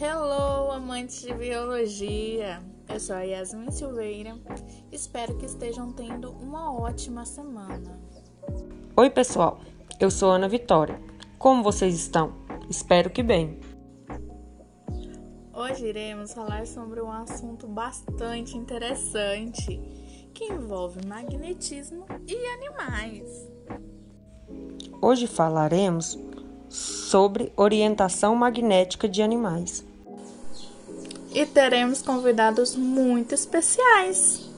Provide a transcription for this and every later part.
Hello, amantes de biologia! Eu sou a Yasmin Silveira. Espero que estejam tendo uma ótima semana. Oi, pessoal. Eu sou Ana Vitória. Como vocês estão? Espero que bem. Hoje iremos falar sobre um assunto bastante interessante que envolve magnetismo e animais. Hoje falaremos sobre orientação magnética de animais. E teremos convidados muito especiais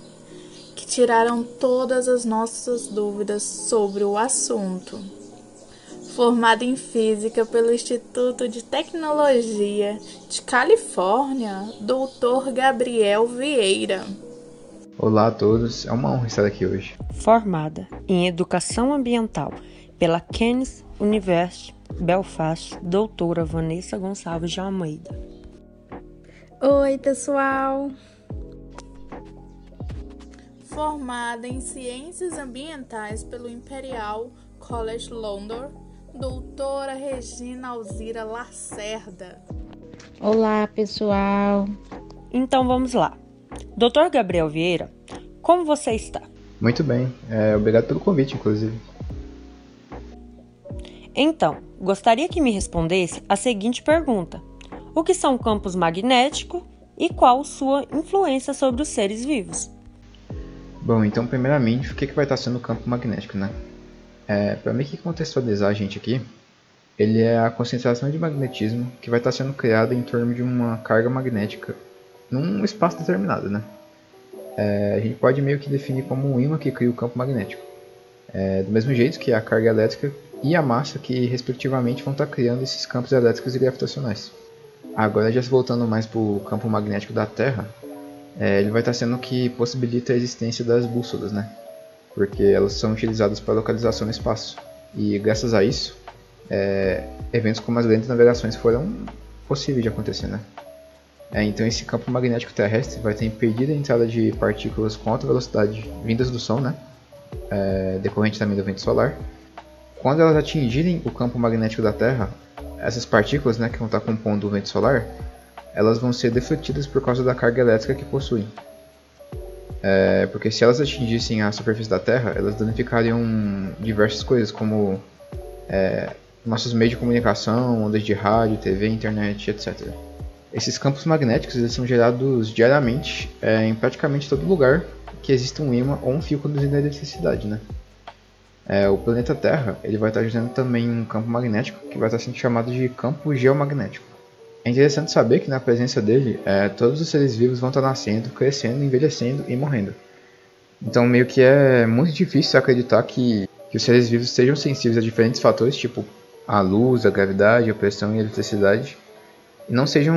que tiraram todas as nossas dúvidas sobre o assunto formado em física pelo Instituto de Tecnologia de Califórnia, Dr. Gabriel Vieira. Olá a todos, é uma honra estar aqui hoje. Formada em Educação Ambiental pela Keynes University Belfast, doutora Vanessa Gonçalves de Almeida. Oi, pessoal! Formada em Ciências Ambientais pelo Imperial College London, doutora Regina Alzira Lacerda. Olá, pessoal. Então vamos lá. Doutor Gabriel Vieira, como você está? Muito bem, é, obrigado pelo convite, inclusive. Então, gostaria que me respondesse a seguinte pergunta: O que são campos magnéticos e qual sua influência sobre os seres vivos? Bom, então, primeiramente, o que, que vai estar sendo o campo magnético, né? É, para mim que contextualizar a gente aqui, ele é a concentração de magnetismo que vai estar sendo criada em torno de uma carga magnética num espaço determinado, né? É, a gente pode meio que definir como um ímã que cria o campo magnético. É, do mesmo jeito que a carga elétrica e a massa que respectivamente vão estar criando esses campos elétricos e gravitacionais. Agora já voltando mais para o campo magnético da Terra, é, ele vai estar sendo o que possibilita a existência das bússolas, né? porque elas são utilizadas para localização no espaço. E graças a isso, é, eventos como as grandes navegações foram possíveis de acontecer, né? É, então esse campo magnético terrestre vai ter impedido a entrada de partículas com alta velocidade vindas do Sol, né? É, decorrente também do vento solar. Quando elas atingirem o campo magnético da Terra, essas partículas, né, que vão estar compondo o vento solar, elas vão ser defletidas por causa da carga elétrica que possuem. É, porque se elas atingissem a superfície da Terra, elas danificariam diversas coisas, como é, nossos meios de comunicação, ondas de rádio, TV, internet, etc. Esses campos magnéticos eles são gerados diariamente é, em praticamente todo lugar que exista um ímã ou um fio conduzindo a eletricidade. Né? É, o planeta Terra ele vai estar gerando também um campo magnético que vai estar sendo chamado de campo geomagnético. É interessante saber que na presença dele, é, todos os seres vivos vão estar nascendo, crescendo, envelhecendo e morrendo. Então meio que é muito difícil acreditar que, que os seres vivos sejam sensíveis a diferentes fatores, tipo a luz, a gravidade, a pressão e a eletricidade, e não sejam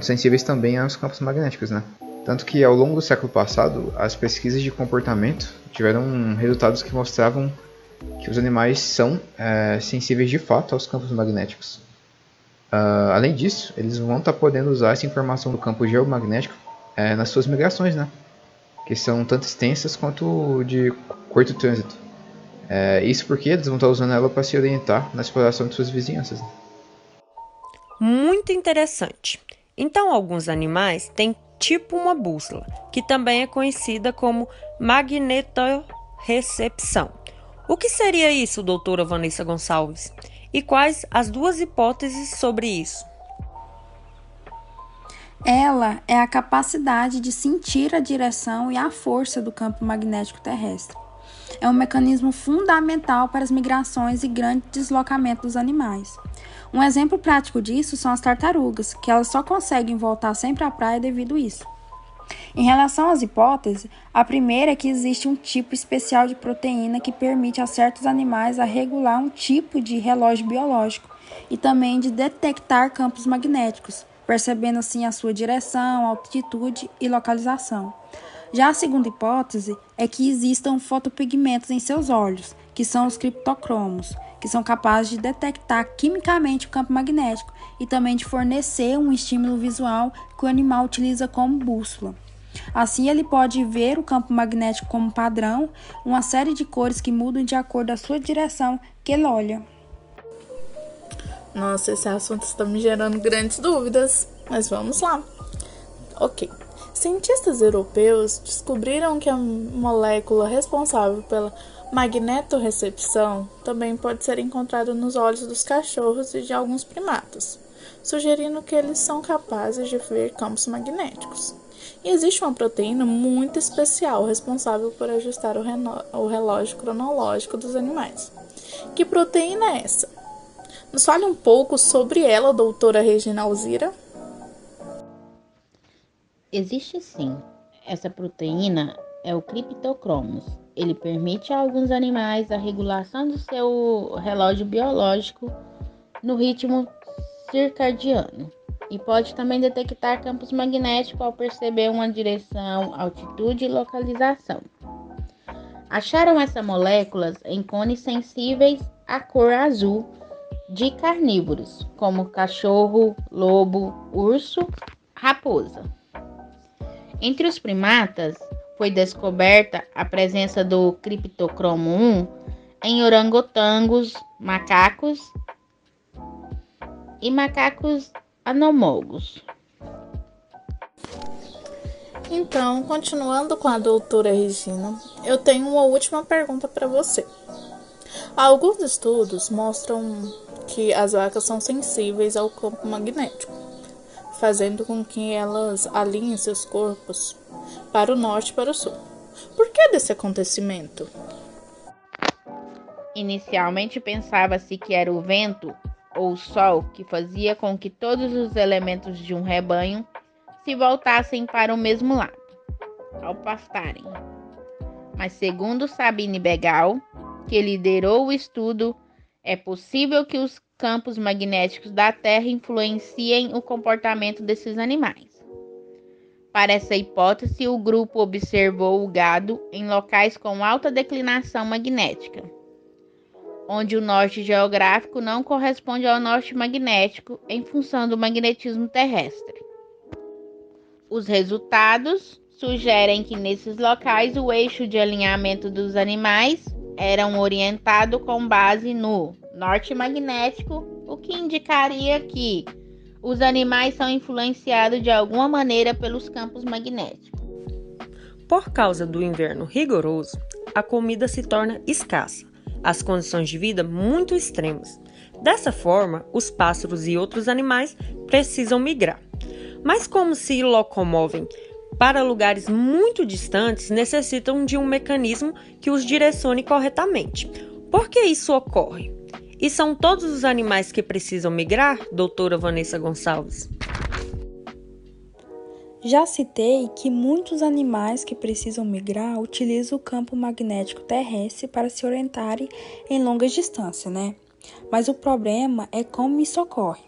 sensíveis também aos campos magnéticos, né? Tanto que ao longo do século passado, as pesquisas de comportamento tiveram resultados que mostravam que os animais são é, sensíveis de fato aos campos magnéticos. Uh, além disso, eles vão estar tá podendo usar essa informação do campo geomagnético é, nas suas migrações, né? Que são tanto extensas quanto de curto trânsito. É, isso porque eles vão estar tá usando ela para se orientar na exploração de suas vizinhanças. Muito interessante. Então, alguns animais têm tipo uma bússola, que também é conhecida como magnetorrecepção. O que seria isso, doutora Vanessa Gonçalves? E quais as duas hipóteses sobre isso? Ela é a capacidade de sentir a direção e a força do campo magnético terrestre. É um mecanismo fundamental para as migrações e grande deslocamento dos animais. Um exemplo prático disso são as tartarugas, que elas só conseguem voltar sempre à praia devido a isso. Em relação às hipóteses, a primeira é que existe um tipo especial de proteína que permite a certos animais a regular um tipo de relógio biológico e também de detectar campos magnéticos, percebendo assim a sua direção, altitude e localização. Já a segunda hipótese é que existam fotopigmentos em seus olhos, que são os criptocromos, que são capazes de detectar quimicamente o campo magnético e também de fornecer um estímulo visual que o animal utiliza como bússola. Assim, ele pode ver o campo magnético como padrão, uma série de cores que mudam de acordo com a sua direção que ele olha. Nossa, esse assunto está me gerando grandes dúvidas, mas vamos lá. Ok. Cientistas europeus descobriram que a molécula responsável pela magnetorrecepção também pode ser encontrada nos olhos dos cachorros e de alguns primatas, sugerindo que eles são capazes de ver campos magnéticos. E existe uma proteína muito especial responsável por ajustar o, relógio cronológico dos animais. Que proteína é essa? Nos fale um pouco sobre ela, doutora Regina Alzira. Existe sim. Essa proteína é o criptocromos. Ele permite a alguns animais a regulação do seu relógio biológico no ritmo circadiano e pode também detectar campos magnéticos ao perceber uma direção, altitude e localização. Acharam essas moléculas em cones sensíveis à cor azul de carnívoros, como cachorro, lobo, urso, raposa. Entre os primatas, foi descoberta a presença do criptocromo 1 em orangotangos, macacos e macacos anomólogos. Então, continuando com a doutora Regina, eu tenho uma última pergunta para você. Alguns estudos mostram que as vacas são sensíveis ao campo magnético fazendo com que elas alinhem seus corpos para o norte e para o sul. Por que desse acontecimento? Inicialmente pensava-se que era o vento ou sol que fazia com que todos os elementos de um rebanho se voltassem para o mesmo lado ao pastarem. Mas segundo Sabine Begal, que liderou o estudo, é possível que os campos magnéticos da Terra influenciem o comportamento desses animais. Para essa hipótese, o grupo observou o gado em locais com alta declinação magnética, onde o norte geográfico não corresponde ao norte magnético em função do magnetismo terrestre. Os resultados sugerem que nesses locais o eixo de alinhamento dos animais era orientado com base no norte magnético, o que indicaria que os animais são influenciados de alguma maneira pelos campos magnéticos. Por causa do inverno rigoroso, a comida se torna escassa, as condições de vida muito extremas. Dessa forma, os pássaros e outros animais precisam migrar. Mas como se locomovem para lugares muito distantes, necessitam de um mecanismo que os direcione corretamente. Por que isso ocorre? E são todos os animais que precisam migrar, doutora Vanessa Gonçalves? Já citei que muitos animais que precisam migrar utilizam o campo magnético terrestre para se orientarem em longas distâncias, né? Mas o problema é como isso ocorre.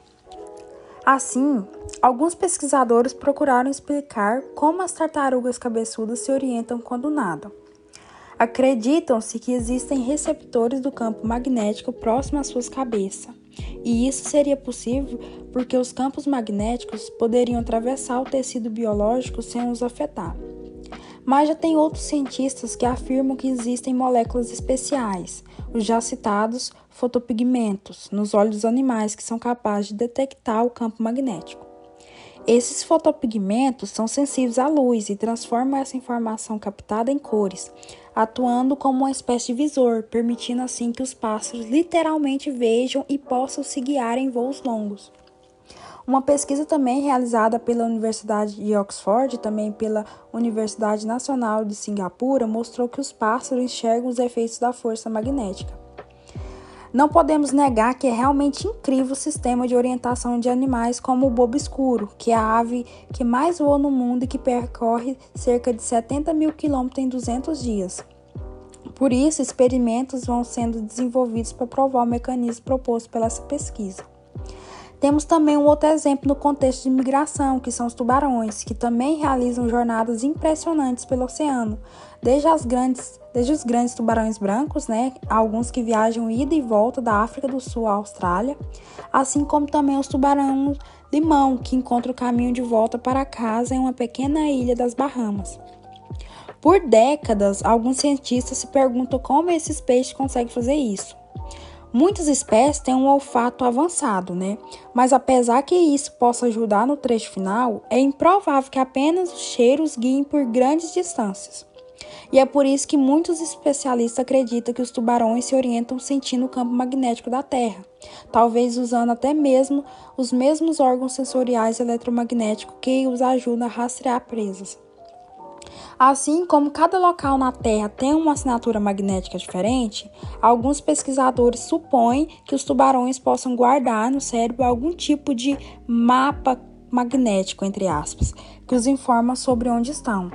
Assim, alguns pesquisadores procuraram explicar como as tartarugas cabeçudas se orientam quando nadam. Acreditam-se que existem receptores do campo magnético próximo às suas cabeças, e isso seria possível porque os campos magnéticos poderiam atravessar o tecido biológico sem os afetar. Mas já tem outros cientistas que afirmam que existem moléculas especiais, os já citados fotopigmentos, nos olhos dos animais que são capazes de detectar o campo magnético. Esses fotopigmentos são sensíveis à luz e transformam essa informação captada em cores, atuando como uma espécie de visor, permitindo assim que os pássaros literalmente vejam e possam se guiar em voos longos. Uma pesquisa também realizada pela Universidade de Oxford e também pela Universidade Nacional de Singapura mostrou que os pássaros enxergam os efeitos da força magnética. Não podemos negar que é realmente incrível o sistema de orientação de animais como o bobo escuro, que é a ave que mais voa no mundo e que percorre cerca de 70 mil quilômetros em 200 dias. Por isso, experimentos vão sendo desenvolvidos para provar o mecanismo proposto pela essa pesquisa. Temos também um outro exemplo no contexto de migração, que são os tubarões, que também realizam jornadas impressionantes pelo oceano, desde, as grandes, desde os grandes tubarões brancos, né, alguns que viajam ida e volta da África do Sul à Austrália, assim como também os tubarões limão, que encontram o caminho de volta para casa em uma pequena ilha das Bahamas. Por décadas, alguns cientistas se perguntam como esses peixes conseguem fazer isso. Muitas espécies têm um olfato avançado, né? Mas apesar que isso possa ajudar no trecho final, é improvável que apenas os cheiros guiem por grandes distâncias. E é por isso que muitos especialistas acreditam que os tubarões se orientam sentindo o campo magnético da Terra, talvez usando até mesmo os mesmos órgãos sensoriais eletromagnéticos que os ajudam a rastrear presas. Assim como cada local na Terra tem uma assinatura magnética diferente, alguns pesquisadores supõem que os tubarões possam guardar no cérebro algum tipo de mapa magnético, entre aspas, que os informa sobre onde estão.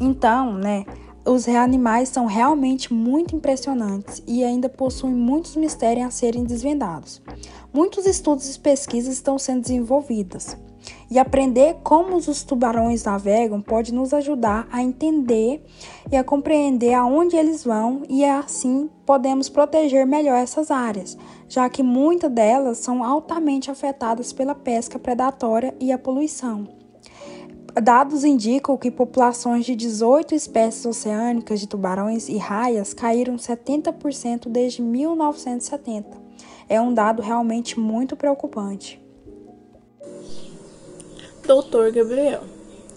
Então, né, os animais são realmente muito impressionantes e ainda possuem muitos mistérios a serem desvendados. Muitos estudos e pesquisas estão sendo desenvolvidos. E aprender como os tubarões navegam pode nos ajudar a entender e a compreender aonde eles vão e assim podemos proteger melhor essas áreas, já que muitas delas são altamente afetadas pela pesca predatória e a poluição. Dados indicam que populações de 18 espécies oceânicas de tubarões e raias caíram 70% desde 1970. É um dado realmente muito preocupante. Doutor Gabriel,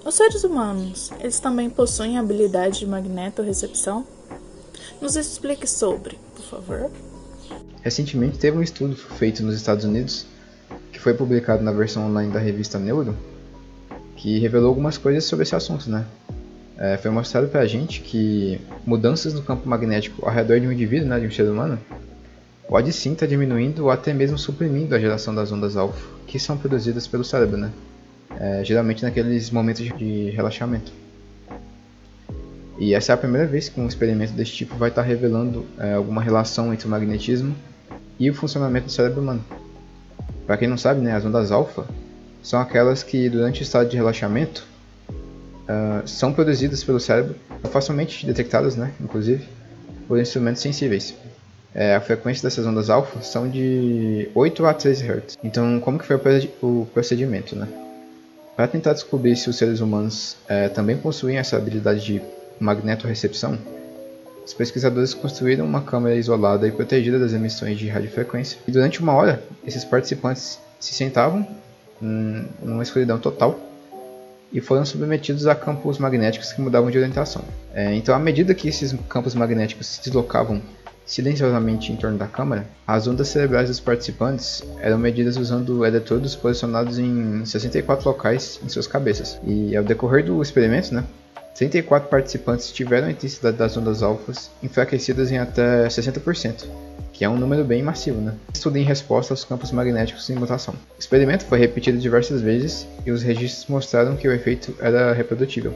os seres humanos, eles também possuem habilidade de magnetorrecepção? Nos explique sobre, por favor. Recentemente teve um estudo feito nos Estados Unidos, que foi publicado na versão online da revista Neuro, que revelou algumas coisas sobre esse assunto, né? É, foi mostrado pra gente que mudanças no campo magnético ao redor de um indivíduo, né, de um ser humano, pode sim estar tá diminuindo ou até mesmo suprimindo a geração das ondas alfa, que são produzidas pelo cérebro, né? é, geralmente naqueles momentos de relaxamento. E essa é a primeira vez que um experimento desse tipo vai estar revelando é, alguma relação entre o magnetismo e o funcionamento do cérebro humano. Para quem não sabe, né, as ondas alfa são aquelas que durante o estado de relaxamento uh, são produzidas pelo cérebro, facilmente detectadas, né, inclusive, por instrumentos sensíveis. É, a frequência dessas ondas alfa são de 8 a 13 Hz. Então, como que foi o procedimento, né? Para tentar descobrir se os seres humanos é, também possuem essa habilidade de magnetorrecepção, os pesquisadores construíram uma câmera isolada e protegida das emissões de radiofrequência. E durante uma hora, esses participantes se sentavam em uma escuridão total e foram submetidos a campos magnéticos que mudavam de orientação. É, então, à medida que esses campos magnéticos se deslocavam silenciosamente em torno da câmara, as ondas cerebrais dos participantes eram medidas usando eletrodos posicionados em 64 locais em suas cabeças. E ao decorrer do experimento, né, 34 participantes tiveram a intensidade das ondas alfas enfraquecidas em até 60%, que é um número bem massivo, né? Estudo em resposta aos campos magnéticos em mutação. O experimento foi repetido diversas vezes e os registros mostraram que o efeito era reprodutível.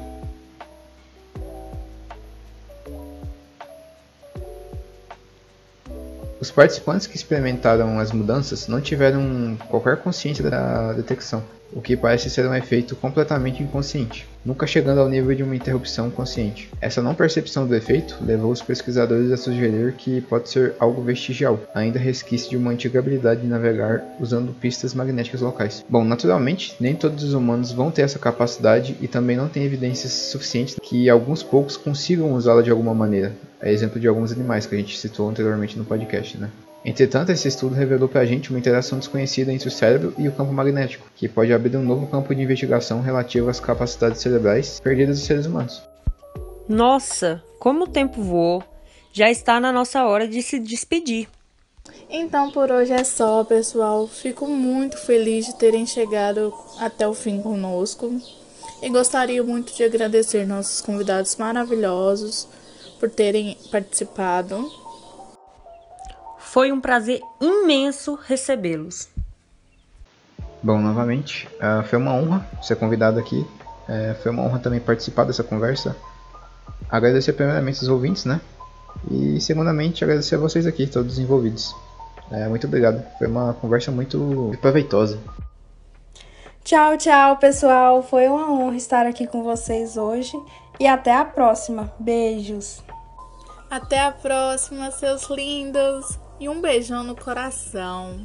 Os participantes que experimentaram as mudanças não tiveram qualquer consciência da detecção, o que parece ser um efeito completamente inconsciente, nunca chegando ao nível de uma interrupção consciente. Essa não percepção do efeito levou os pesquisadores a sugerir que pode ser algo vestigial, ainda resquício de uma antiga habilidade de navegar usando pistas magnéticas locais. Bom, naturalmente, nem todos os humanos vão ter essa capacidade e também não tem evidências suficientes que alguns poucos consigam usá-la de alguma maneira, é exemplo de alguns animais que a gente citou anteriormente no podcast, né? Entretanto, esse estudo revelou para a gente uma interação desconhecida entre o cérebro e o campo magnético, que pode abrir um novo campo de investigação relativo às capacidades cerebrais perdidas dos seres humanos. Nossa, como o tempo voou! Já está na nossa hora de se despedir. Então por hoje é só, pessoal. Fico muito feliz de terem chegado até o fim conosco e gostaria muito de agradecer nossos convidados maravilhosos por terem participado. Foi um prazer imenso recebê-los. Bom, novamente, uh, foi uma honra ser convidado aqui. Uh, foi uma honra também participar dessa conversa. Agradecer primeiramente os ouvintes, né? E segundamente agradecer a vocês aqui, todos envolvidos. Uh, muito obrigado. Foi uma conversa muito proveitosa. Tchau, tchau, pessoal. Foi uma honra estar aqui com vocês hoje e até a próxima. Beijos. Até a próxima, seus lindos. E um beijão no coração.